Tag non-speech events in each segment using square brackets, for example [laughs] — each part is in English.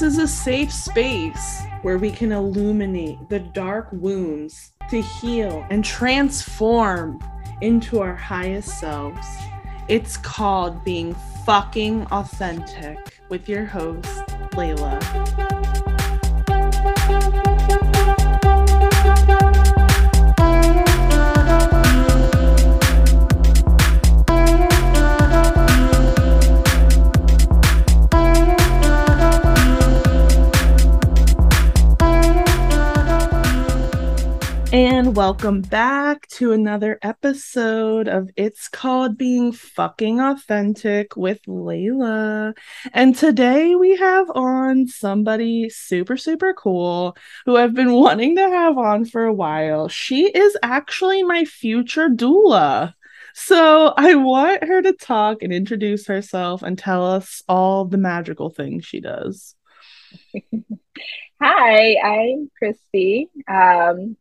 This is a safe space where we can illuminate the dark wounds to heal and transform into our highest selves. It's called being fucking authentic with your host, Leyla. Welcome back to another episode of It's Called Being Fucking Authentic with Leyla. And today we have on somebody super, super cool who I've been wanting to have on for a while. She is actually my future doula. So I want her to talk and introduce herself and tell us all the magical things she does. [laughs] Hi, I'm Kristy. Um,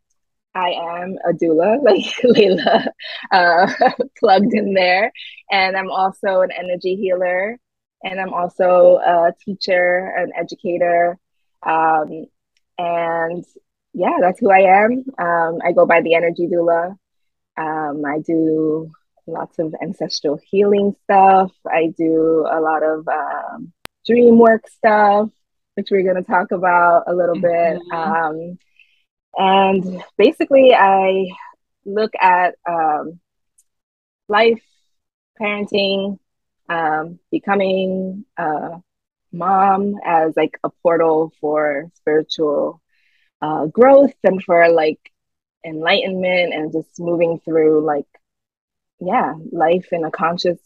I am a doula, [laughs] like Leyla uh, [laughs] plugged in there. And I'm also an energy healer. And I'm also a teacher, an educator. Um, and yeah, that's who I am. Um, I go by the energy doula. Um, I do lots of ancestral healing stuff. I do a lot of um, dream work stuff, which we're going to talk about a little bit. Mm-hmm. Um, and basically, I look at um, life, parenting, um, becoming a mom as like a portal for spiritual uh, growth and for like enlightenment and just moving through like, yeah, life in a conscious,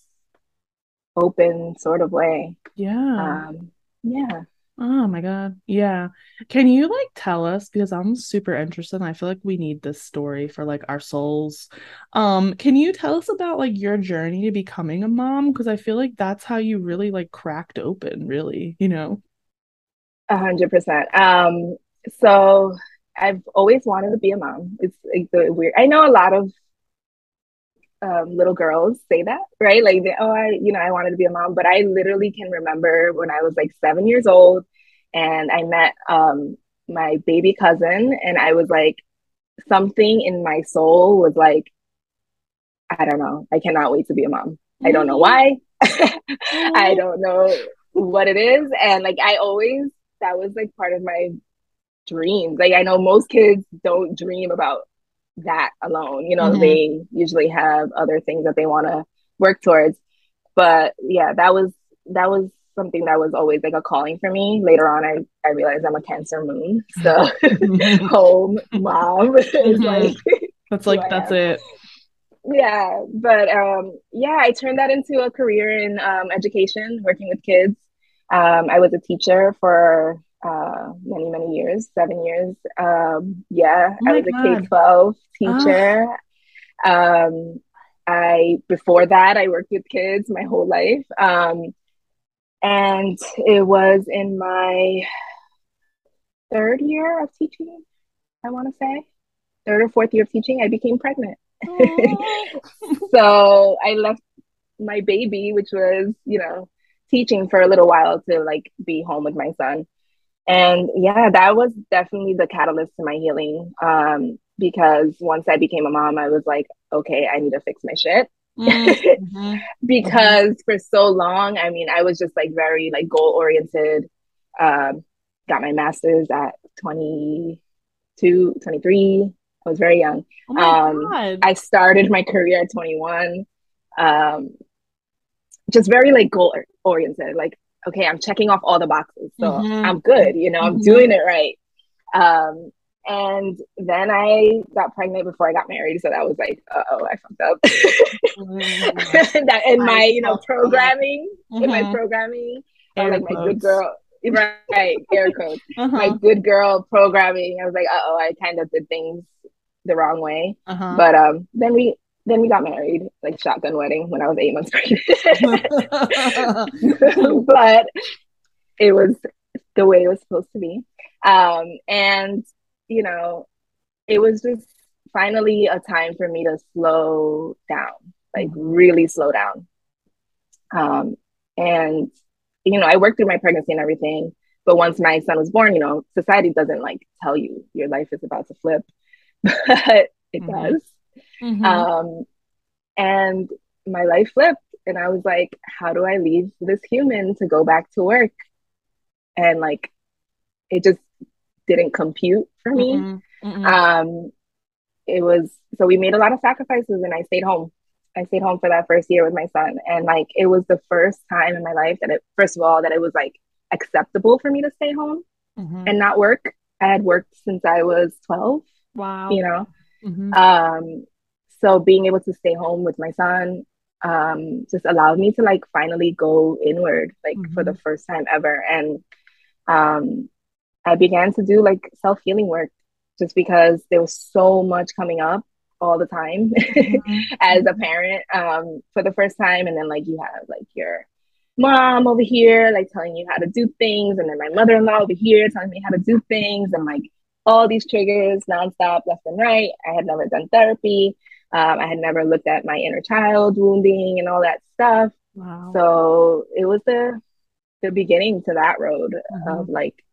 open sort of way. Yeah. Um, yeah. Oh my God. Yeah. Can you like tell us because I'm super interested and I feel like we need this story for like our souls. Um can you tell us about like your journey to becoming a mom because I feel like that's how you really like cracked open really, you know. A hundred percent. Um so I've always wanted to be a mom. It's like the weird. I know a lot of um, little girls say that, right? Like, they, oh, I, you know, I wanted to be a mom, but I literally can remember when I was like seven years old and I met um, my baby cousin, and I was like, something in my soul was like, I don't know, I cannot wait to be a mom. I don't know why. [laughs] I don't know what it is. And like, I always, that was like part of my dreams. Like, I know most kids don't dream about that alone. You know, mm-hmm. they usually have other things that they want to work towards. But yeah, that was that was something that was always like a calling for me. Later on, I, I realized I'm a Cancer moon, so [laughs] [laughs] home mom [laughs] is mm-hmm. like that's like that's it. Yeah, but um, yeah, I turned that into a career in um, education, working with kids. Um, I was a teacher for uh, many, many years, seven years. Um, yeah, oh I was God. a K 12 teacher. Oh. Um, I, before that, I worked with kids my whole life. Um, and it was in my third year of teaching, I want to say, third or fourth year of teaching, I became pregnant. [laughs] so I left my baby, which was, you know, teaching for a little while to like be home with my son and yeah that was definitely the catalyst to my healing um, because once i became a mom i was like okay i need to fix my shit. Mm-hmm. [laughs] because mm-hmm. for so long i mean i was just like very like goal oriented um, got my master's at 22 23 i was very young. Oh um, i started my career at 21 um, just very like goal oriented like okay, I'm checking off all the boxes. So mm-hmm. I'm good, you know, I'm mm-hmm. doing it right. Um, and then I got pregnant before I got married. So that was like, oh, I fucked up. mm-hmm. [laughs] that in my, you know, programming, in my mm-hmm. programming, air like my good girl, [laughs] right, air quotes, uh-huh. my good girl programming. I was like, oh, I kind of did things the wrong way. Uh-huh. But um, then we then we got married, like shotgun wedding when I was eight months [laughs] pregnant. [laughs] but it was the way it was supposed to be. Um, and, you know, it was just finally a time for me to slow down, like really slow down. Um, and, you know, I worked through my pregnancy and everything. but once my son was born, you know, society doesn't like tell you your life is about to flip, [laughs] but it mm-hmm. does. Mm-hmm. Um, and my life flipped, and I was like, how do I leave this human to go back to work? And like, it just didn't compute for me. Mm-hmm. mm-hmm. Um, it was so we made a lot of sacrifices, and I stayed home. I stayed home for that first year with my son, and like it was the first time in my life that it, first of all, that it was like acceptable for me to stay home mm-hmm. and not work. I had worked since I was 12. Wow. You know? Mm-hmm. Um, so being able to stay home with my son um, just allowed me to like finally go inward, like mm-hmm. for the first time ever. And um, I began to do like self healing work just because there was so much coming up all the time mm-hmm. [laughs] as a parent um, for the first time. And then like you have like your mom over here like telling you how to do things and then my mother-in-law over here telling me how to do things and like all these triggers nonstop left and right i had never done therapy um, i had never looked at my inner child wounding and all that stuff wow. so it was the the beginning to that road mm-hmm. of like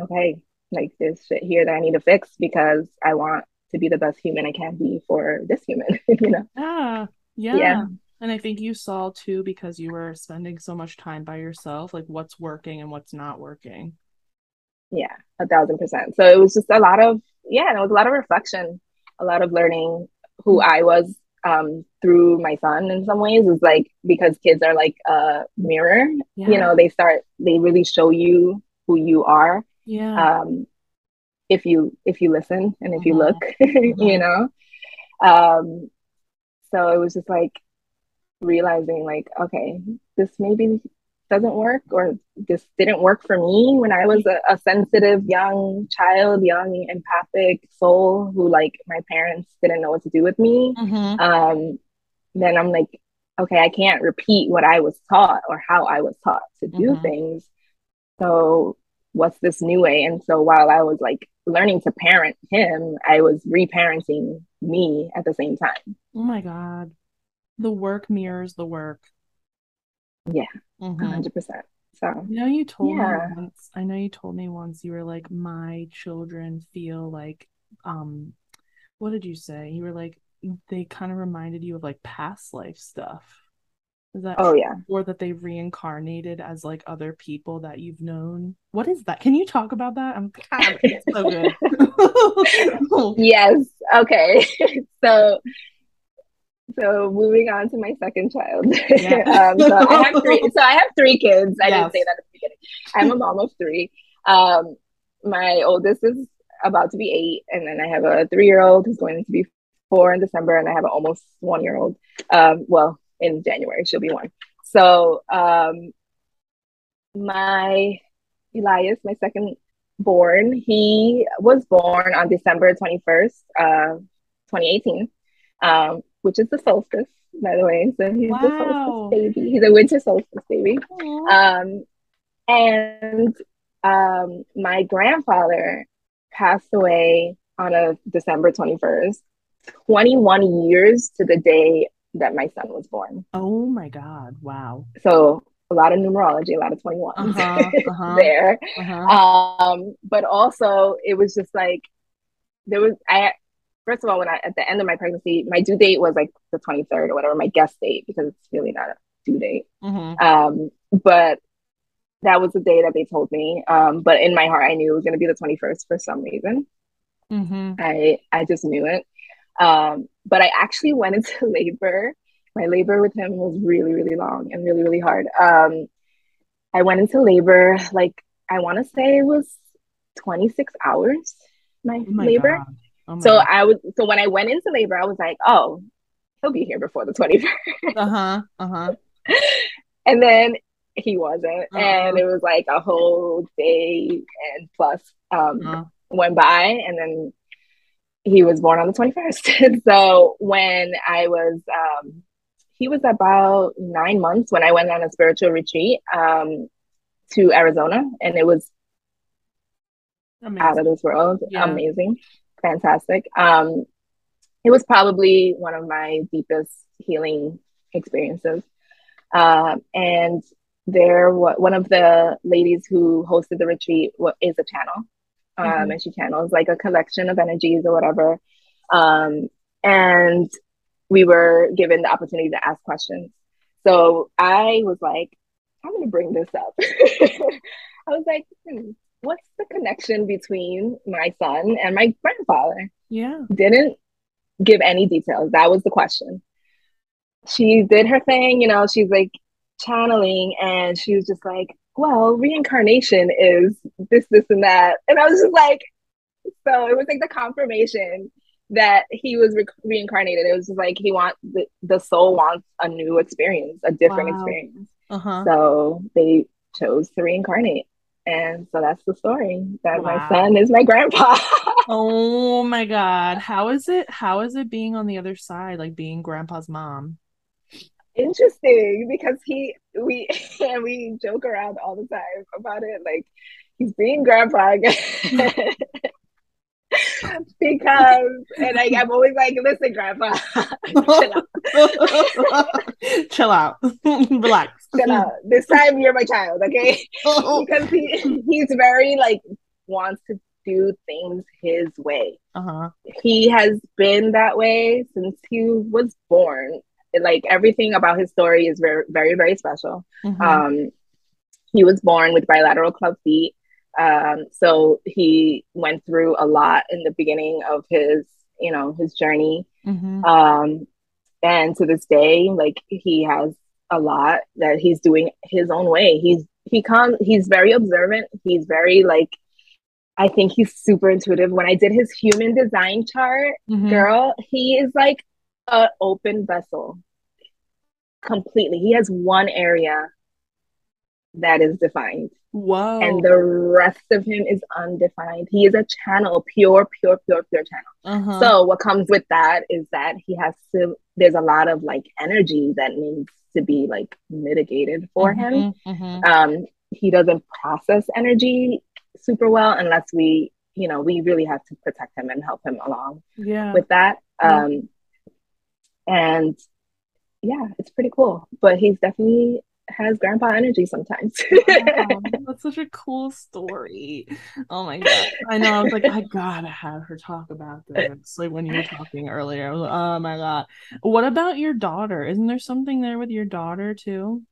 okay like this shit here that i need to fix because i want to be the best human i can be for this human [laughs] you know yeah yeah, yeah. And I think you saw too because you were spending so much time by yourself, like what's working and what's not working. Yeah, a thousand percent. So it was just a lot of yeah, it was a lot of reflection, a lot of learning who I was um, through my son in some ways is like because kids are like a mirror. Yeah. You know, they start they really show you who you are. Yeah. Um, if you if you listen and if you uh-huh. look, [laughs] uh-huh. you know. Um, so it was just like realizing like okay this maybe doesn't work or this didn't work for me when i was a, a, sensitive young child young empathic soul who like my parents didn't know what to do with me mm-hmm. um, then i'm like okay i can't repeat what i was taught or how i was taught to do mm-hmm. things so what's this new way and so while i was like learning to parent him i was reparenting me at the same time oh my god the work mirrors the work. Yeah, 100 mm-hmm. percent. So you know, you told yeah. me once. I know you told me once. You were like, my children feel like, um, what did you say? You were like, they kind of reminded you of like past life stuff. Is that oh yeah, or that they reincarnated as like other people that you've known? What is that? Can you talk about that? I'm [laughs] God, so good. [laughs] yes. Okay. [laughs] so so moving on to my second child. [laughs] Yeah. um, so I have three. [laughs] So I have three kids. I yes. didn't say that at the beginning. I'm a mom of three. Um, my oldest is about to be eight, and then I have a three-year-old who's going to be four in December, and I have an almost one-year-old. Um, well, in January she'll be one. So um, my Elias, my second born, he was born on December 21st, uh, 2018. Um, which is the solstice, by the way. So he's wow. the solstice baby. He's a winter solstice baby. Um, and um, my grandfather passed away on a December 21st, 21 years to the day that my son was born. Oh my God. Wow. So a lot of numerology, a lot of 21 uh-huh, [laughs] uh-huh, there. Uh-huh. Um, but also it was just like there was I first of all, when I at the end of my pregnancy, my due date was like the 23rd or whatever, my guest date, because it's really not a due date. Mm-hmm. Um, but that was the day that they told me. Um, but in my heart, I knew it was going to be the 21st for some reason. Mm-hmm. I I just knew it. Um, but I actually went into [laughs] labor. My labor with him was really, really long and really, really hard. Um, I went into labor like I want to say it was 26 hours. My, oh my labor. God. Oh so God. I was so when I went into labor, I was like, oh, he'll be here before the 21st. Uh-huh. Uh-huh. [laughs] and then he wasn't. Uh-huh. And it was like a whole day and plus um uh-huh. went by and then he was born on the 21st. [laughs] so when I was um he was about nine months when I went on a spiritual retreat um to Arizona and it was Amazing. out of this world. Yeah. Amazing fantastic. Um, it was probably one of my deepest healing experiences. Uh, and there one of the ladies who hosted the retreat is a channel um, mm-hmm. and she channels like a collection of energies or whatever um, and we were given the opportunity to ask questions so i was like i'm going to bring this up [laughs] i was like hmm, what's the connection between my son and my grandfather yeah didn't give any details that was the question she did her thing you know she's like channeling and she was just like, well, reincarnation is this, this, and that. And I was just like, so it was like the confirmation that he was re- reincarnated. It was just like he wants the, the soul wants a new experience, a different wow. experience. Uh-huh. So they chose to reincarnate. And so that's the story that wow. my son is my grandpa. [laughs] oh my god. How is it how is it being on the other side like being grandpa's mom? interesting because he we [laughs] and we joke around all the time about it like he's being grandpa again [laughs] [laughs] because and like I'm always like listen grandpa [laughs] chill out. Chill [laughs] out relax. Chill out. This time you're my child okay? Because he he's very like wants to do things his way. Uh-huh. he has been that way since he was born. Like everything about his story is very very very special. Mm-hmm. um he was born with bilateral club feet um so he went through a lot in the beginning of his you know his journey mm-hmm. um and to this day like he has a lot that he's doing his own way he's he comes he's very observant he's very like I think he's super intuitive. When I did his human design chart, mm-hmm. girl, he is like an open vessel completely. He has one area that is defined. Whoa. And the rest of him is undefined. He is a channel, pure, pure, pure, pure channel. Uh-huh. So what comes with that is that he has to there's a lot of like energy that needs to be like mitigated for mm-hmm, him. Mm-hmm. Um he doesn't process energy super well unless we, you know, we really have to protect him and help him along yeah. with that. Um and yeah, it's pretty cool. But he's definitely has grandpa energy sometimes. wow, [laughs] that's such a cool story. Oh my god. I know I was like, I gotta have her talk about this. Like when you were talking earlier, I was like, oh my god. What about your daughter? Isn't there something there with your daughter too?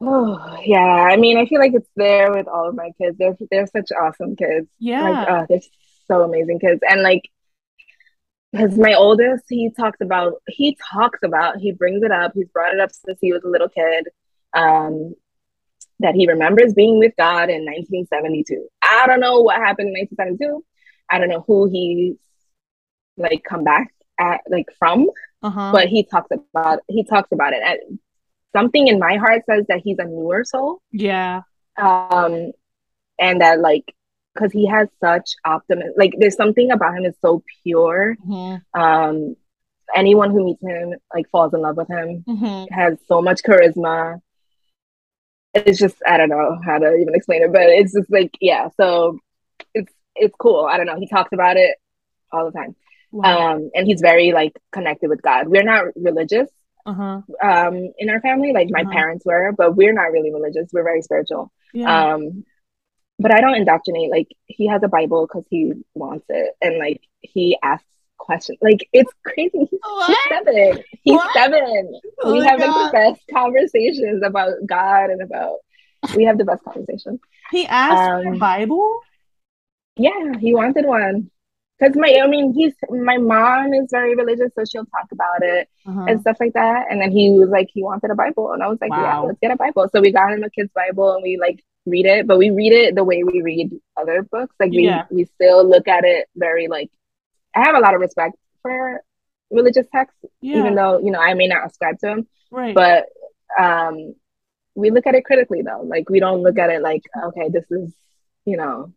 Oh [sighs] yeah. I mean, I feel like it's there with all of my kids. They're they're such awesome kids. Yeah. Like, uh, they're so amazing kids. And like because my oldest he talks about he talks about he brings it up he's brought it up since he was a little kid um that he remembers being with god in 1972 i don't know what happened in 1972 i don't know who he's like come back at like from uh-huh. but he talks about he talks about it and something in my heart says that he's a newer soul yeah um and that like because he has such optimism. Like there's something about him is so pure. Mm-hmm. Um, anyone who meets him like falls in love with him. Mm-hmm. Has so much charisma. It's just I don't know how to even explain it, but it's just like yeah. So it's it's cool. I don't know. He talks about it all the time. Wow. Um, and he's very like connected with God. We're not religious. Uh-huh. Um, in our family, like my uh-huh. parents were, but we're not really religious. We're very spiritual. Yeah. Um, but I don't indoctrinate. Like he has a Bible because he wants it, and like he asks questions. Like it's crazy. He's, he's seven. He's what? seven. Oh we have God. like the best conversations about God and about. We have the best conversations. He asked um, for a Bible. Yeah, he wanted one. Cause my, I mean, he's my mom is very religious, so she'll talk about it uh-huh. and stuff like that. And then he was like, he wanted a Bible, and I was like, wow. yeah, let's get a Bible. So we got him a kid's Bible, and we like read it, but we read it the way we read other books. Like we yeah. we still look at it very like I have a lot of respect for religious texts, yeah. even though you know I may not ascribe to them. Right. But um, we look at it critically though. Like we don't look at it like okay, this is you know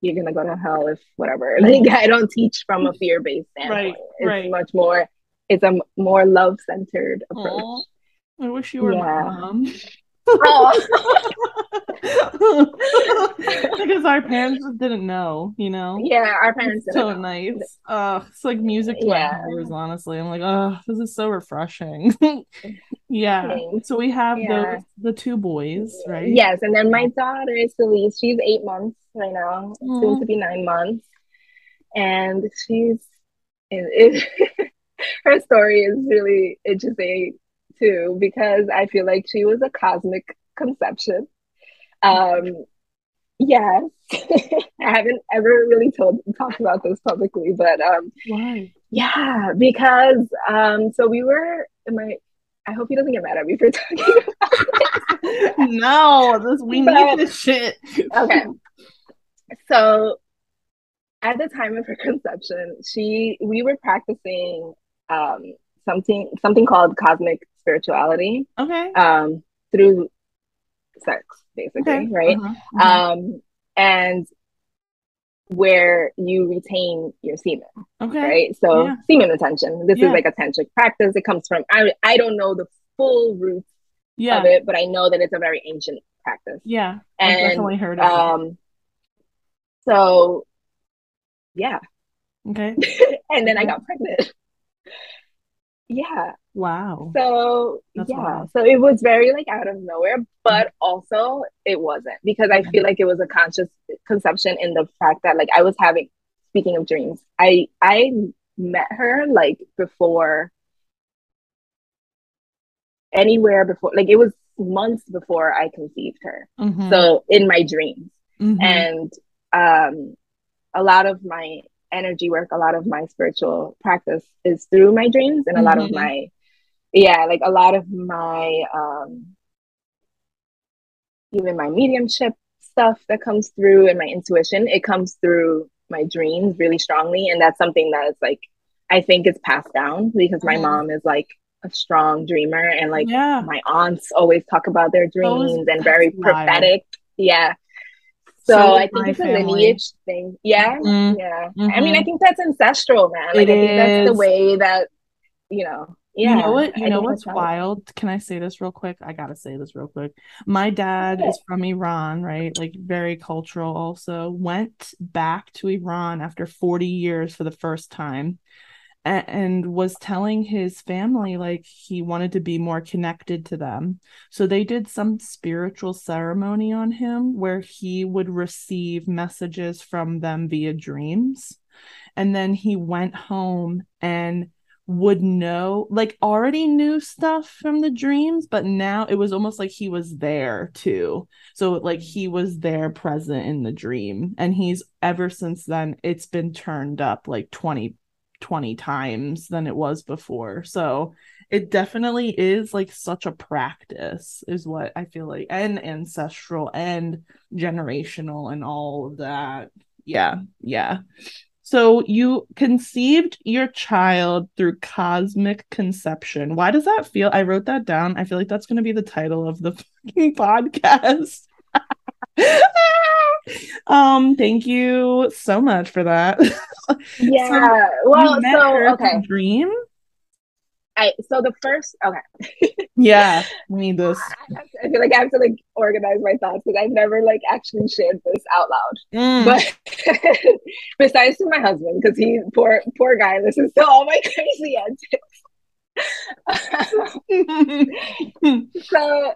you're gonna go to hell if whatever. [laughs] Like I don't teach from a fear based standpoint. Right. It's right. much more. It's a more love centered approach. Aww. I wish you were yeah. my mom. [laughs] Oh. [laughs] because our parents didn't know, you know. Yeah, our parents so know. nice. Uh, it's like music to yeah. my ears. Honestly, I'm like, oh, this is so refreshing. [laughs] Yeah. So we have Yeah. those the two boys, right? Yes, and then my daughter is Elise. She's eight months right now, soon to be nine months, and she's it, it, [laughs] her story is really interesting too because I feel like she was a cosmic conception. Um, yes, [laughs] I haven't ever really told talked about this publicly, but um, Why? yeah, because um, so we were my. I hope he doesn't get mad at me for [laughs] talking about this. no, this we But- need this shit. okay. So at the time of her conception, she we were practicing um something something called cosmic spirituality Okay. um through sex, basically, Okay. right? Uh-huh. Mhm. Um and where you retain your semen, okay. right? So Yeah. semen retention. This Yeah. is like a tantric practice. It comes from I I don't know the full roots Yeah. of it, but I know that it's a very ancient practice. Yeah. I've And definitely heard of it. um so yeah Okay. [laughs] and then i got pregnant yeah Wow. so That's yeah wild. so it was very like out of nowhere but also it wasn't because i feel like it was a conscious conception in the fact that like i was having speaking of dreams i i met her like before anywhere before like it was months before i conceived her Mhm. so in my dreams Mhm. and um a lot of my energy work a lot of my spiritual practice is through my dreams and a lot of Mhm. my yeah like a lot of my um even my mediumship stuff that comes through and my intuition it comes through my dreams really strongly and that's something that is like i think is passed down because my Mhm. mom is like a strong dreamer and like yeah. my aunts always talk about their dreams and very that's wild. prophetic. Yeah. So, So I think it's a lineage thing. Yeah. Mhm. Yeah. I mean, I Mhm. think that's ancestral, man. Like, It I think that's the way that, you know, yeah. You know what? You I know what's wild? Can I say this real quick? I gotta say this real quick. My dad is from Iran, right? Like very cultural also. Went back to Iran after 40 years for the first time and was telling his family like he wanted to be more connected to them. So they did some spiritual ceremony on him where he would receive messages from them via dreams. And then he went home and would know, like already knew stuff from the dreams, but now it was almost like he was there too. So like he was there present in the dream. And he's ever since then, it's been turned up like 20 20 times than it was before. So it definitely is like such a practice, is what I feel like, and ancestral and generational and all of that. Yeah, yeah. So you conceived your child through cosmic conception. Why does that feel? I wrote that down. I feel like that's going to be the title of the [laughs] fucking podcast. [laughs] um, thank you so much for that. [laughs] Yeah. well, You met so, okay. dream. I, so the first, okay. [laughs] Yeah, we need this. I, to- I feel like I have to like organize my thoughts because I've never like actually shared this out loud. Mm. But besides to my husband, because he poor poor guy listens to all my crazy antics. so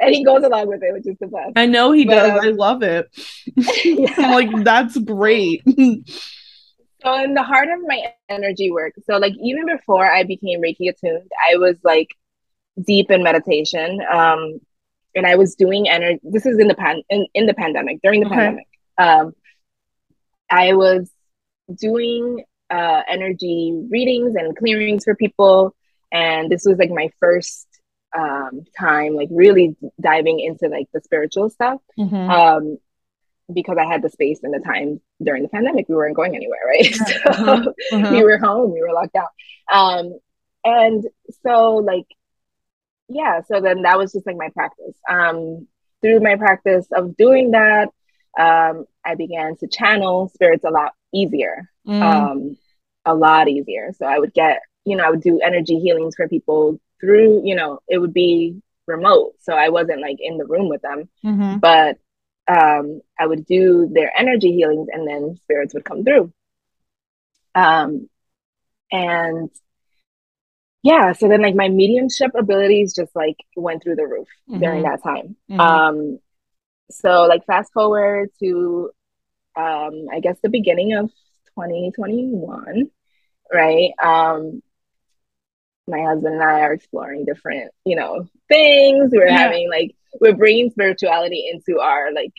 and he goes along with it, which is the best. I know he But, does. um, I love it. Yeah. [laughs] [laughs] I'm like, that's great. [laughs] So in the heart of my energy work, so like even before I became Reiki attuned, I was like deep in meditation. Um and I was doing energy this is in the pan in, in the pandemic, during the Okay. pandemic. Um I was doing uh energy readings and clearings for people. And this was like my first um time like really diving into like the spiritual stuff. Mhm. Um because I had the space and the time during the pandemic, we weren't going anywhere, right? [laughs] So Uh-huh. Uh-huh. we were home, we were locked down. Um, and so like, yeah, so then that was just like my practice. Um, through my practice of doing that, um, I began to channel spirits a lot easier, Mm. um, a lot easier. So I would get, you know, I would do energy healings for people through, you know, it would be remote. So I wasn't like in the room with them Mhm. but um, I would do their energy healings and then spirits would come through. Um, and yeah, so then like my mediumship abilities just like went through the roof mm-hmm. during that time. Mm-hmm. Um, so like fast forward to um, I guess the beginning of 2021, right? Um, my husband and I are exploring different, you know, things. We're yeah. having like we're bringing spirituality into our like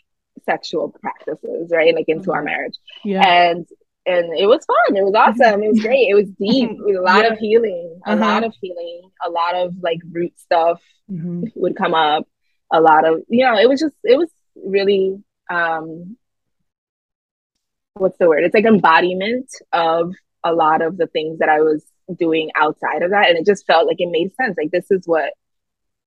sexual practices, right? Like into mm-hmm. our marriage. Yeah. And and it was fun. It was awesome. It was great. It was deep. [laughs] It was a lot yeah. of healing. A uh-huh. lot of healing. A lot of like root stuff mm-hmm. would come up. A lot of you know, it was just it was really um what's the word? It's like embodiment of a lot of the things that I was doing outside of that. And it just felt like it made sense. Like this is what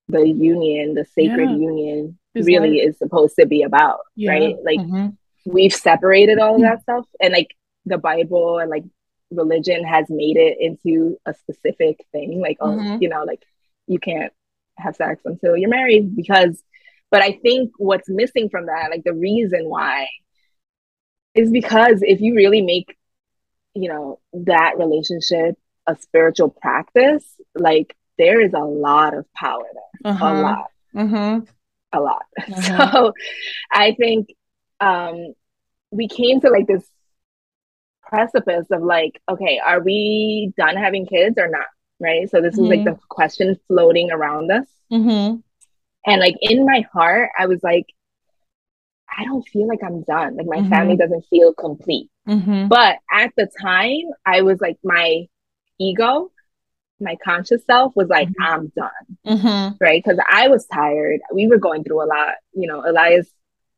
the union, the sacred yeah. union it's really like, is supposed to be about. Yeah. Right. Like mm-hmm. we've separated all of that stuff and like the Bible and like religion has made it into a specific thing. Like, oh, mm-hmm. you know, like you can't have sex until you're married because but I think what's missing from that, like the reason why is because if you really make you know that relationship a spiritual practice like there is a lot of power there uh-huh. a lot mm-hmm. a lot [laughs] uh-huh. so i think um we came to like this precipice of like okay are we done having kids or not right so this mm-hmm. was like the question floating around us mm-hmm. and like in my heart i was like I don't feel like I'm done. Like my mm-hmm. family doesn't feel complete. Mm-hmm. But at the time, I was like, my ego, my conscious self was like, mm-hmm. I'm done. Mm-hmm. Right. Because I was tired. We were going through a lot. You know, Elias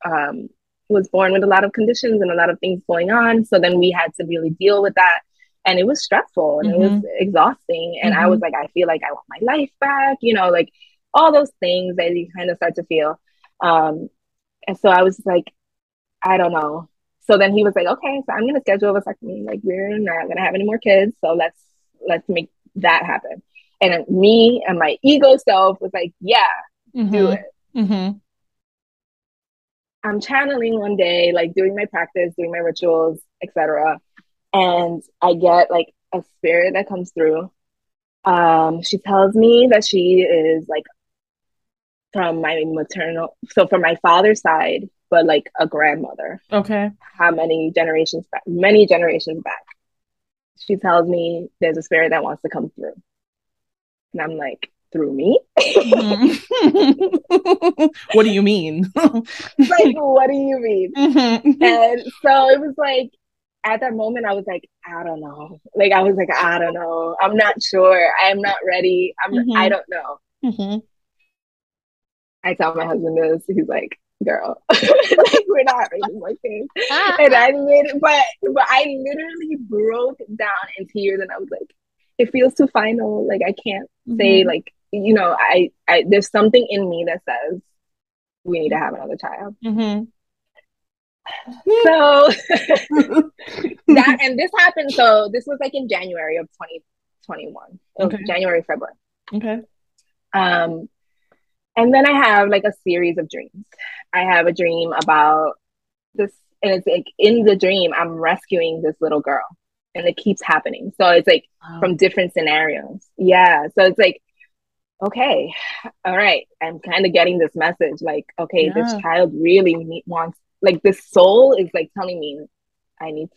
um, was born with a lot of conditions and a lot of things going on. So then we had to really deal with that. And it was stressful and it was mm-hmm. exhausting. And I was mm-hmm. like, I feel like I want my life back, you know, like all those things that you kind of start to feel. Um, and so I was like, I don't know. So then he was like, okay, so I'm gonna schedule a vasectomy. Like we're not gonna have any more kids, so let's let's make that happen. And me and my ego self was like, yeah, mm-hmm. do it. Mm-hmm. I'm channeling one day, like doing my practice, doing my rituals, etc. And I get like a spirit that comes through. Um, she tells me that she is like from my maternal, so from my father's side, but like a grandmother. Okay. How many generations back? Many generations back. She tells me there's a spirit that wants to come through. And I'm like, through me? mm-hmm. [laughs] what do you mean? [laughs] like, what do you mean? Mm-hmm. And so it was like, at that moment, I was like, I don't know. Like, I was like, I don't know. I'm not sure. I'm not ready. I'm, mm-hmm. I don't know. Mm-hmm. I tell my husband this. He's like, girl, [laughs] like, we're not raising like this. and I lit- but but I literally broke down in tears and I was like, it feels too final. Like I can't mm-hmm. say like, you know, I, I there's something in me that says we need to have another child. Mm-hmm. So [laughs] that and this happened. So this was like in January of 2021. Okay. January, February. Okay. Um, and then I have like a series of dreams. I have a dream about this, and it's like in the dream, I'm rescuing this little girl, and it keeps happening. So it's like wow. from different scenarios. Yeah. So it's like, okay, all right, I'm kind of getting this message like, okay, yeah. this child really need, wants, like, this soul is like telling me, I need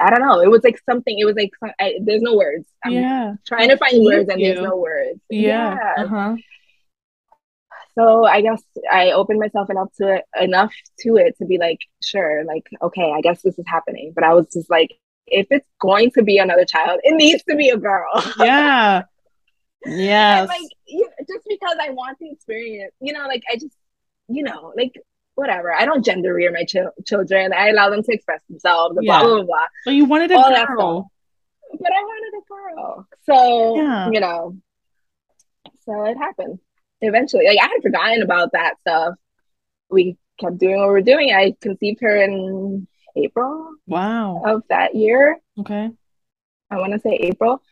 I don't know. It was like something. It was like I, there's no words. I'm yeah. trying to find words and you. there's no words. Yeah. yeah. Uh-huh so I guess I opened myself enough to it enough to it to be like, sure, like, okay, I guess this is happening. But I was just like, if it's going to be another child, it needs to be a girl. [laughs] Yeah. Yeah. like you just because I want the experience, you know, like I just, you know, like whatever. I don't gender rear my ch- children. I allow them to express themselves. Yeah. Blah blah blah. But you wanted a All girl. But I wanted a girl. So yeah. you know, so it happened eventually. Like I had forgotten about that stuff. We kept doing what we are doing. I conceived her in April. Wow. Of that year. Okay. I want to say April,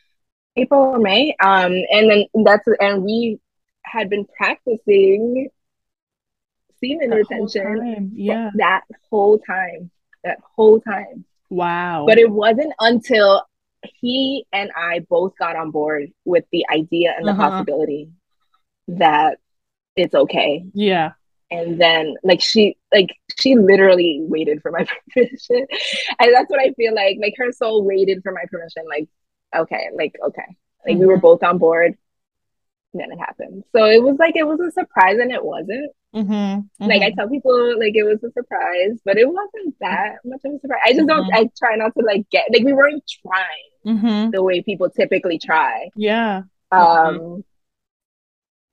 April or May. Um, and then that's and we had been practicing semen retention. Yeah. That whole time. That whole time. Wow. But it wasn't until he and I both got on board with the idea and the uh-huh. possibility that it's okay. Yeah. And then like she like she literally waited for my [laughs] permission. and that's what I feel like. Like her soul waited for my permission. Like, okay, like okay. Like mm-hmm. we were mm-hmm. both on board. And then it happened. So it was like it was a surprise and it wasn't. Mm-hmm, mm-hmm. Like I tell people, like it was a surprise, but it wasn't that much of a surprise. I just don't. Mm-hmm. I try not to like get like we weren't trying mm-hmm. the way people typically try. Yeah. Um.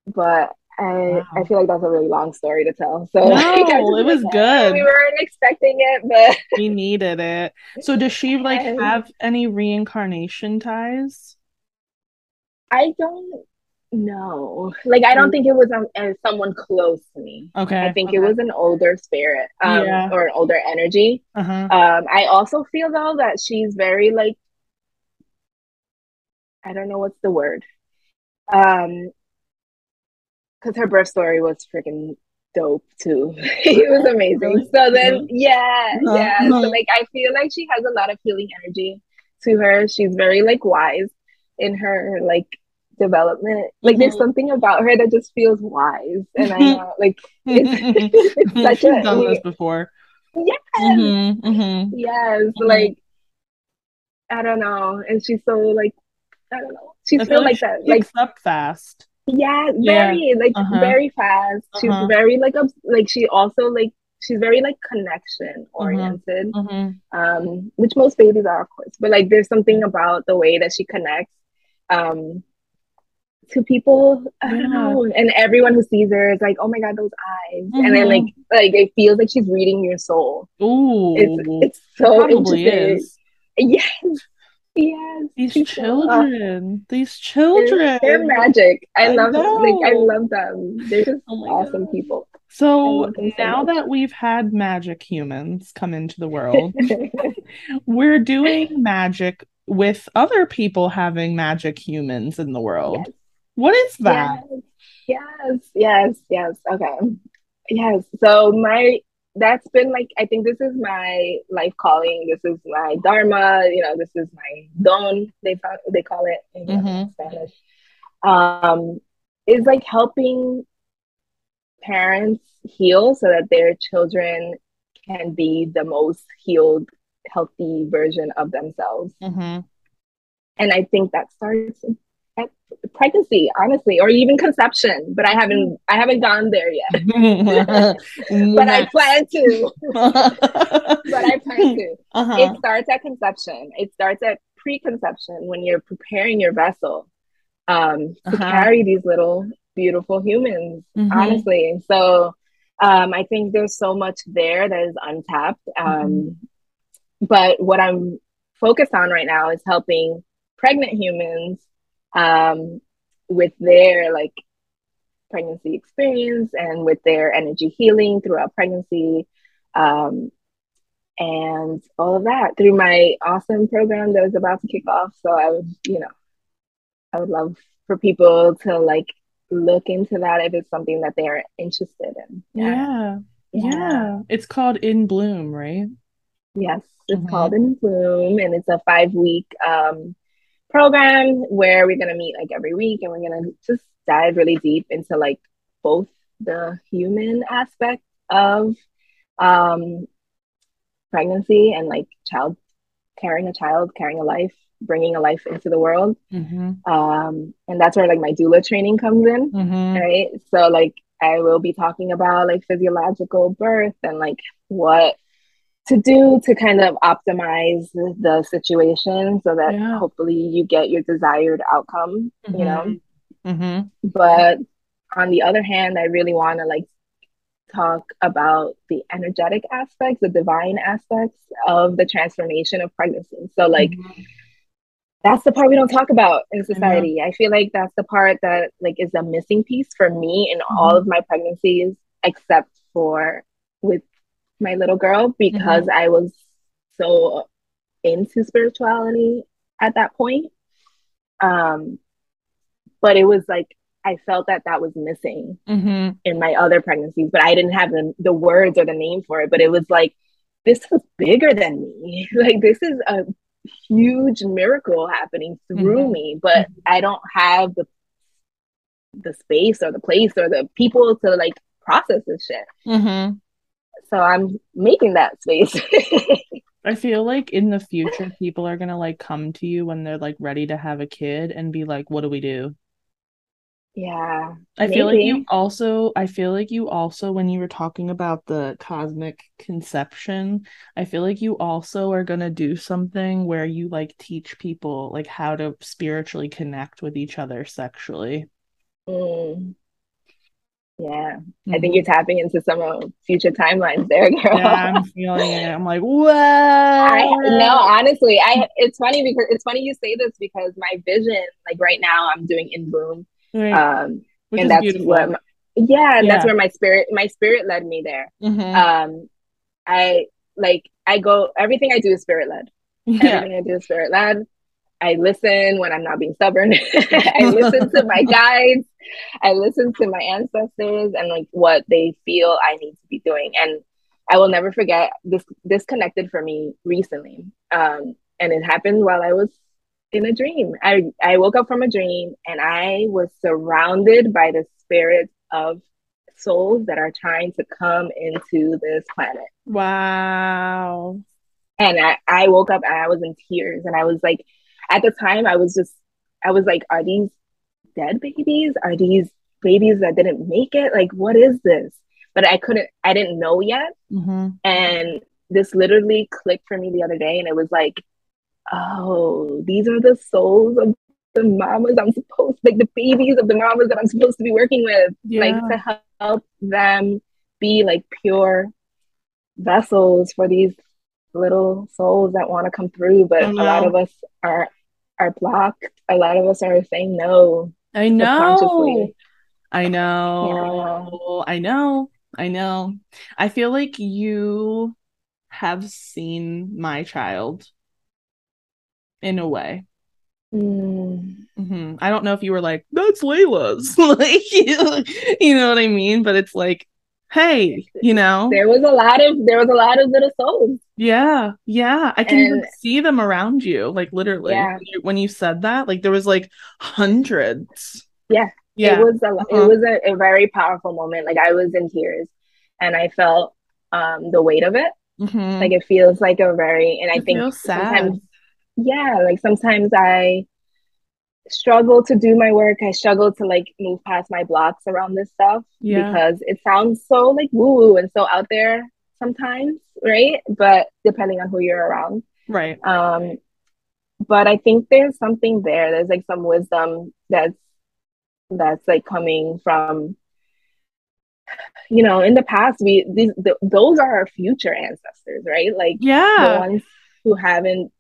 But I wow. I feel like that's a really long story to tell. So [laughs] no, like, it was good. We weren't expecting it, but we needed it. So does she [laughs] like have any reincarnation ties? I don't know. like I don't think it was um, someone close to me. Okay, I think okay. it was an older spirit, um, yeah. or an older energy. Uh-huh. Um, I also feel though that she's very like, I don't know what's the word, um, because her birth story was freaking dope too. [laughs] it was amazing. So then, yeah, uh-huh. yeah. So like, I feel like she has a lot of healing energy to her. She's very like wise in her like development. Like mm-hmm. there's something about her that just feels wise, and I know [laughs] like [laughs] it's, it's such She's a done this before. Yes, mm-hmm, mm-hmm. yes, mm-hmm. like I don't know, and she's so like I don't know, she's feel like, like that, like up fast. Yeah, very yeah. like uh-huh. very fast. She's uh-huh. very like up, like she also like she's very like connection mm-hmm. oriented, mm-hmm. um, which most babies are, of course. But like, there's something about the way that she connects um to people. I don't know. And everyone who sees her is like, oh my god, those eyes. Mm-hmm. And then like mm-hmm. like it feels like she's reading your soul. Ooh. It's it's so Probably interesting. Is. Yes. Yes. These children. Uh, these children. They're, they're magic. I, I love know. like I love them. They're just oh awesome God. people. So now that we've had magic humans come into the world, [laughs] we're doing magic with other people having magic humans in the world. Yes. What is that? Yes, yes, yes, yes. Okay. Yes. So my that's been like I think this is my life calling. This is my dharma. You know, this is my don. They they call it in mm-hmm. Spanish. Um, is like helping parents heal so that their children can be the most healed, healthy version of themselves. Mm-hmm. And I think that starts pregnancy honestly or even conception but i haven't i haven't gone there yet [laughs] [laughs] but i plan to [laughs] but i plan to uh-huh. it starts at conception it starts at preconception when you're preparing your vessel um, to uh-huh. carry these little beautiful humans mm-hmm. honestly and so um, i think there's so much there that is untapped um, mm-hmm. but what i'm focused on right now is helping pregnant humans um, with their like pregnancy experience and with their energy healing throughout pregnancy um, and all of that through my awesome program that is about to kick off. So I would, you know, I would love for people to like look into that if it's something that they are interested in. Yeah. Yeah. yeah. It's called In Bloom, right? Yes, it's mm-hmm. called In Bloom and it's a five week um, program where we're going to meet like every week and we're going to just dive really deep into like both the human aspect of um, pregnancy and like child carrying a child, carrying a life, bringing a life into the world. Mm-hmm. Um, and that's where like my doula training comes in, mm-hmm. right? So like I will be talking about like physiological birth and like what to do to kind of optimize the situation so that yeah. hopefully you get your desired outcome mm-hmm. you know mm-hmm. but on the other hand i really want to like talk about the energetic aspects the divine aspects of the transformation of pregnancy so like mm-hmm. that's the part we don't talk about in society i feel like that's the part that like is a missing piece for me in all mm-hmm. of my pregnancies except for with my little girl because mm-hmm. I was so into spirituality at that point. Um, but it was like I felt that that was missing mm-hmm. in my other pregnancies, but I didn't have the, the words or the name for it. But it was like this was bigger than me. [laughs] like this is a huge miracle happening through mm-hmm. me, but mm-hmm. I don't have the the space or the place or the people to like process this shit. Mm-hmm. So I'm making that space. [laughs] I feel like in the future, people are gonna like come to you when they're like ready to have a kid and be like, "What do we do?" Yeah. I maybe. feel like you also I feel like you also when you were talking about the cosmic conception, I feel like you also are going to do something where you like teach people like how to spiritually connect with each other sexually. Mm. Yeah. Mm-hmm. I think mm-hmm. you're tapping into some of future timelines there, [laughs] girl. Yeah, I'm feeling it. I'm like, whoa. I no, honestly, I it's funny because it's funny you say this because my vision, like right now, I'm doing in bloom Right. Um, Which and that's beautiful. what, my, yeah, yeah, that's where my spirit, my spirit led me there. Mm-hmm. Um, I like, I go, everything I do is spirit led. [laughs] Yeah. Everything I do is spirit led. I listen when I'm not being stubborn. [laughs] I [laughs] listen to my guides. I listen to my ancestors and like what they feel I need to be doing. And I will never forget this. This connected for me recently, um, and it happened while I was in a dream. I, I woke up from a dream and I was surrounded by the spirits of souls that are trying to come into this planet. Wow. And I, I woke up and I was in tears and I was like, at the time, I was just, I was like, are these dead babies? Are these babies that didn't make it? Like, what is this? But I couldn't, I didn't know yet. Mm-hmm. And this literally clicked for me the other day and it was like, oh, these are the souls of the mamas I'm supposed, like the babies of the mamas that I'm supposed to be working with, yeah. like to help them be like pure vessels for these little souls that want to come through. But a lot of us are are blocked. A lot of us are saying no. I know. I know. Yeah. I know. I know. I feel like you have seen my child in a way. Mm. Mm-hmm. I don't know if you were like, that's Leyla's, [laughs] like, you know what I mean? But it's like, hey, you know, there was a lot of there was a lot of little souls. Yeah, yeah, I can and, see them around you, like literally. Yeah. When, you, when you said that, like there was like hundreds. Yeah, yeah. It was a uh-huh. it was a, a very powerful moment. Like I was in tears, and I felt um the weight of it. Mm-hmm. Like it feels like a very, and I it think sometimes yeah, like sometimes I struggle to do my work. I struggle to like move past my blocks around this stuff yeah. because it sounds so like woo woo and so out there sometimes, right? But depending on who you're around. Right. Um but I think there's something there. There's like some wisdom that's that's like coming from you know in the past we these the, those are our future ancestors right like yeah the ones who haven't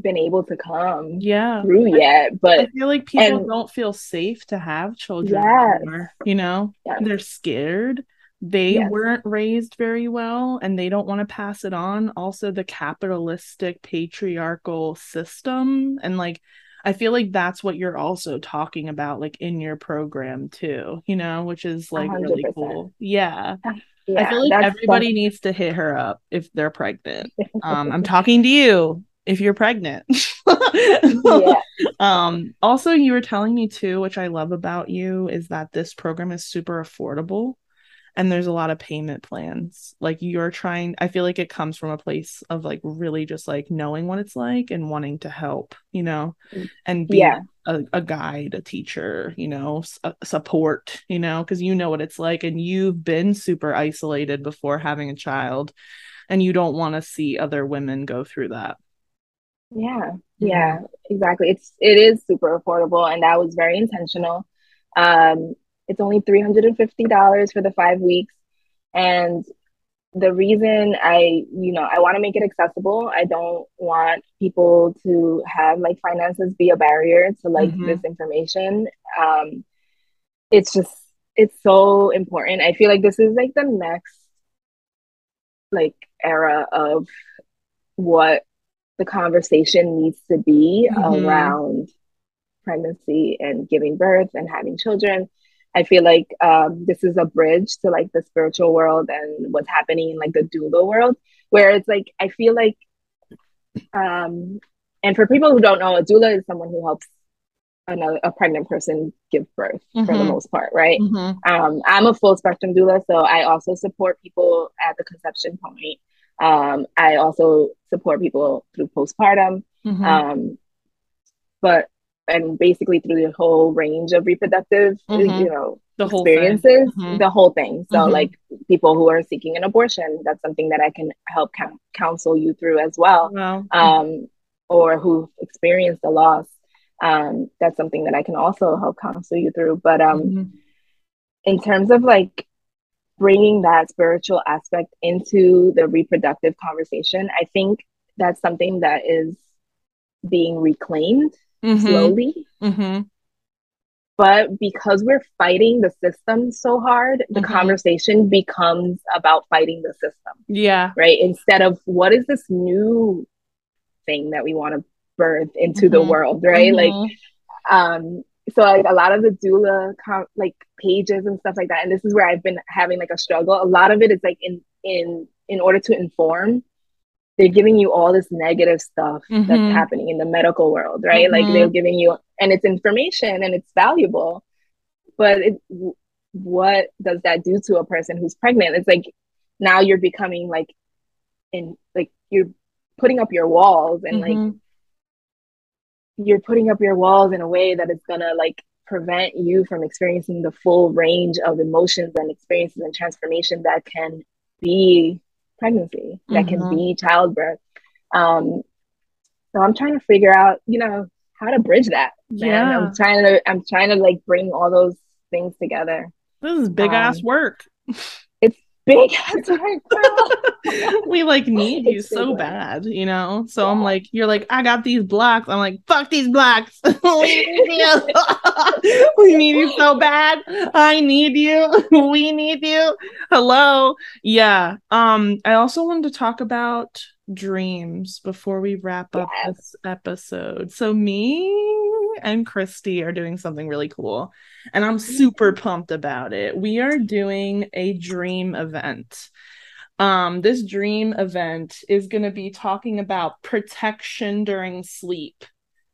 been able to come yeah through yet but i feel like people and, don't feel safe to have children yes. anymore you know yes. they're scared they yes. weren't raised very well and they don't want to pass it on also the capitalistic patriarchal system and like i feel like that's what you're also talking about like in your program too you know which is like 100%. really cool yeah yeah, I feel like everybody needs to hit her up if they're pregnant. Um, I'm [laughs] talking to you if you're pregnant. yeah. [laughs] Um also you were telling me too, which I love about you, is that this program is super affordable and there's a lot of payment plans. Like you're trying I feel like it comes from a place of like really just like knowing what it's like and wanting to help, you know, and be yeah. a, a guide, a teacher, you know, a support, you know, because you know what it's like and you've been super isolated before having a child and you don't want to see other women go through that. Yeah, yeah, exactly. It's it is super affordable, and that was very intentional. Um, it's only three hundred and fifty dollars for the five weeks, and the reason I, you know, I want to make it accessible. I don't want people to have like finances be a barrier to like mm-hmm. this information. Um, it's just it's so important. I feel like this is like the next like era of what the conversation needs to be mm-hmm. around pregnancy and giving birth and having children. I feel like um, this is a bridge to like the spiritual world and what's happening in like the doula world, where it's like I feel like um, and for people who don't know, a doula is someone who helps another a pregnant person give birth mm-hmm. for the mm-hmm. most part, right? Mm-hmm. Um, I'm a full spectrum doula, so I also support people at the conception point. Um, I also support people through postpartum, mm-hmm. um, but and basically through the whole range of reproductive, mm-hmm. you know, the experiences, mm-hmm. the whole thing. So, like people who are seeking an abortion, that's something that I can help counsel you through as well. Wow. Um, or who experienced a loss um, that's something that I can also help counsel you through. But um, mm-hmm. in terms of like bringing that spiritual aspect into the reproductive conversation, I think that's something that is being reclaimed mm-hmm. slowly. Mm-hmm. But because we're fighting the system so hard, the mm-hmm. conversation becomes about fighting the system. Yeah. Right. Instead of what is this new thing that we want to birth into mm-hmm. the world, right? Mm-hmm. Like, um, so like a lot of the doula com- like pages and stuff like that, and this is where I've been having like a struggle. A lot of it is like in in in order to inform, they're giving you all this negative stuff mm-hmm. that's happening in the medical world, right? Like they're mm-hmm. giving you, and it's information and it's valuable, but it, what does that do to a person who's pregnant? It's like now you're becoming like in like you're putting up your walls and like mm-hmm you're putting up your walls in a way that is gonna like prevent you from experiencing the full range of emotions and experiences and transformation that can be pregnancy, mm-hmm. that can mm-hmm. be childbirth. Um, so I'm trying to figure out, you know, how to bridge that. Man. Yeah. I'm trying to I'm trying to like bring all those things together. This is big um, ass work. [laughs] big [laughs] [laughs] we like need you so bad, you know. So yeah. I'm like, you're like, I got these blocks. I'm like, fuck these blocks. [laughs] we need you. we need you so bad. I need you. we need you. Hello. Yeah. Um, I also wanted to talk about dreams before we wrap up yes. this episode. So me and Kristy are doing something really cool, and I'm super pumped about it. We are doing a dream event. Um, this dream event is going to be talking about protection during sleep,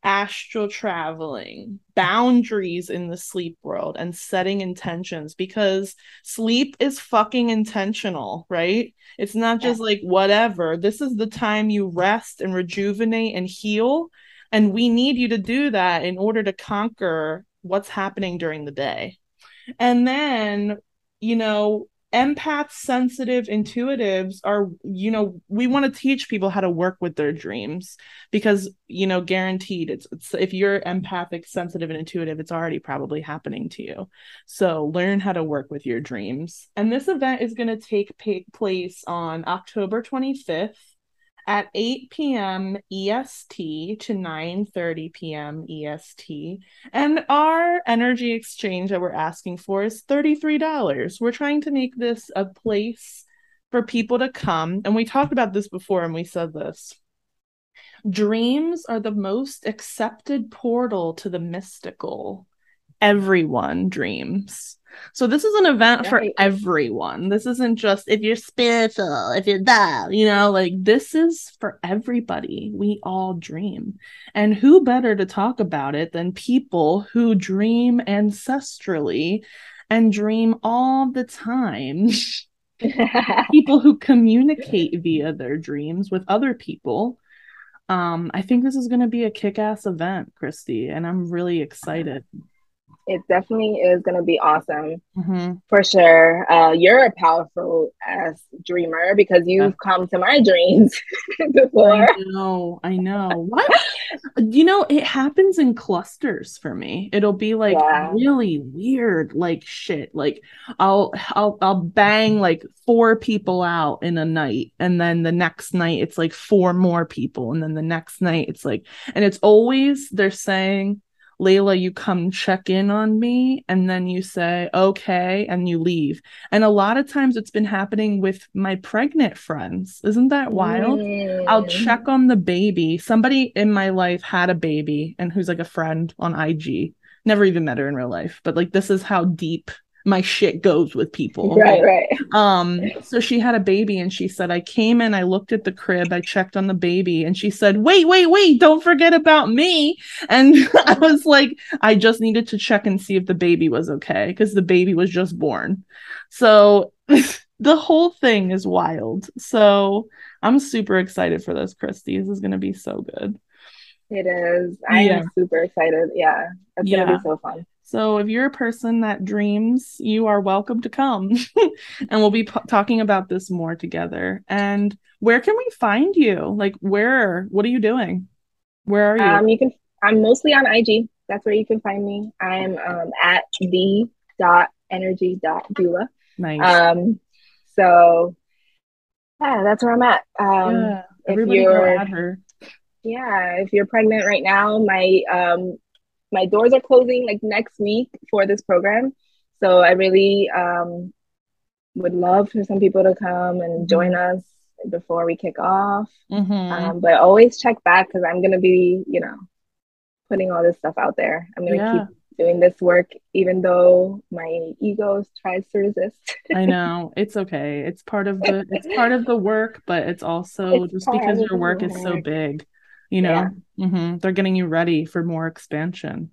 astral traveling, boundaries in the sleep world, and setting intentions because sleep is fucking intentional, right? It's not just like whatever. This is the time you rest and rejuvenate and heal and we need you to do that in order to conquer what's happening during the day. And then, you know, empaths, sensitive, intuitives are, you know, we want to teach people how to work with their dreams because, you know, guaranteed it's, it's if you're empathic, sensitive, and intuitive, it's already probably happening to you. So learn how to work with your dreams. And this event is going to take place on October 25th at 8 p.m. EST to 9:30 p.m. EST. And our energy exchange that we're asking for is $33. We're trying to make this a place for people to come. And we talked about this before and we said this. Dreams are the most accepted portal to the mystical. Everyone dreams. So this is an event right. for everyone. This isn't just if you're spiritual, if you're that, you know, like this is for everybody. We all dream. And who better to talk about it than people who dream ancestrally and dream all the time? [laughs] [laughs] people who communicate via their dreams with other people. Um, I think this is going to be a kick-ass event, Kristy, and I'm really excited it definitely is going to be awesome mm-hmm. for sure. Uh, you're a powerful ass dreamer because you've yeah. come to my dreams [laughs] before. I know, I know. What? you know, it happens in clusters for me. It'll be like yeah. really weird, like shit. Like I'll I'll I'll bang like four people out in a night, and then the next night it's like four more people, and then the next night it's like, and it's always they're saying Leyla, you come check in on me and then you say, okay, and you leave. And a lot of times it's been happening with my pregnant friends. Isn't that wild? Mm. I'll check on the baby. Somebody in my life had a baby and who's like a friend on IG. Never even met her in real life, but like this is how deep my shit goes with people. Right, right. Um, so she had a baby and she said, I came in, I looked at the crib, I checked on the baby, and she said, Wait, wait, wait, don't forget about me. And [laughs] I was like, I just needed to check and see if the baby was okay because the baby was just born. So [laughs] the whole thing is wild. So I'm super excited for this, Kristy. This is gonna be so good. It is. I yeah. am super excited. Yeah. It's yeah. gonna be so fun. So if you're a person that dreams, you are welcome to come. [laughs] and we'll be p- talking about this more together. And where can we find you? Like where what are you doing? Where are you? Um you can I'm mostly on IG. That's where you can find me. I'm um at the dot energy dot doula. Nice. Um so yeah, that's where I'm at. Um yeah, everybody if you're, go at her. Yeah, if you're pregnant right now, my um my doors are closing like next week for this program. So I really um, would love for some people to come and mm-hmm. join us before we kick off. Mm-hmm. Um, but always check back because I'm going to be, you know, putting all this stuff out there. I'm going to yeah. keep doing this work even though my ego tries to resist. [laughs] I know. It's okay. It's part of the it's part of the work, but it's also it's just because your work is so big you know? Yeah. mm-hmm. they're getting you ready for more expansion.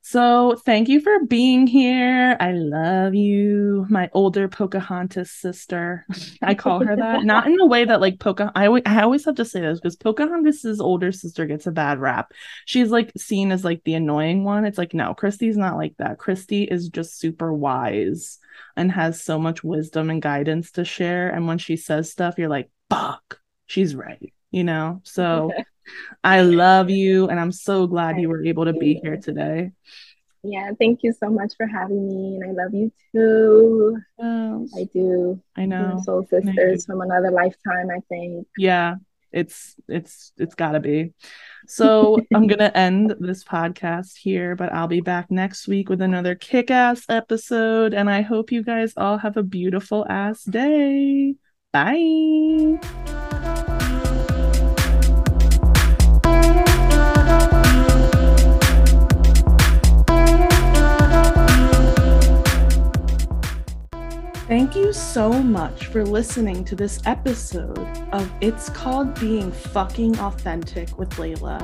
So thank you for being here. I love you my older pocahontas sister. I call her that. Not in the way that like Pocahontas. I, always, I always have to say this because pocahontas's older sister gets a bad rap. She's like seen as like the annoying one. It's like no Kristy's not like that. Kristy is just super wise and has so much wisdom and guidance to share. And when she says stuff you're like fuck she's right you know? [laughs] So i love you and i'm so glad you were able to be here today. Yeah thank you so much for having me and i love you too. Yes. i do. I know. soul sisters from another lifetime i think. Yeah it's it's it's gotta be. So i'm [laughs] gonna end this podcast here but i'll be back next week with another kick-ass episode and i hope you guys all have a beautiful ass day. Bye Thank you so much for listening to this episode of It's Called Being Fucking Authentic with Leyla.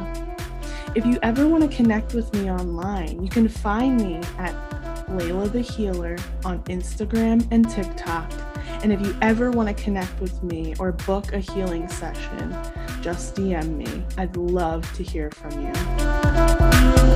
If you ever want to connect with me online, you can find me at Leyla the Healer on Instagram and TikTok. And if you ever want to connect with me or book a healing session, just DM me. I'd love to hear from you.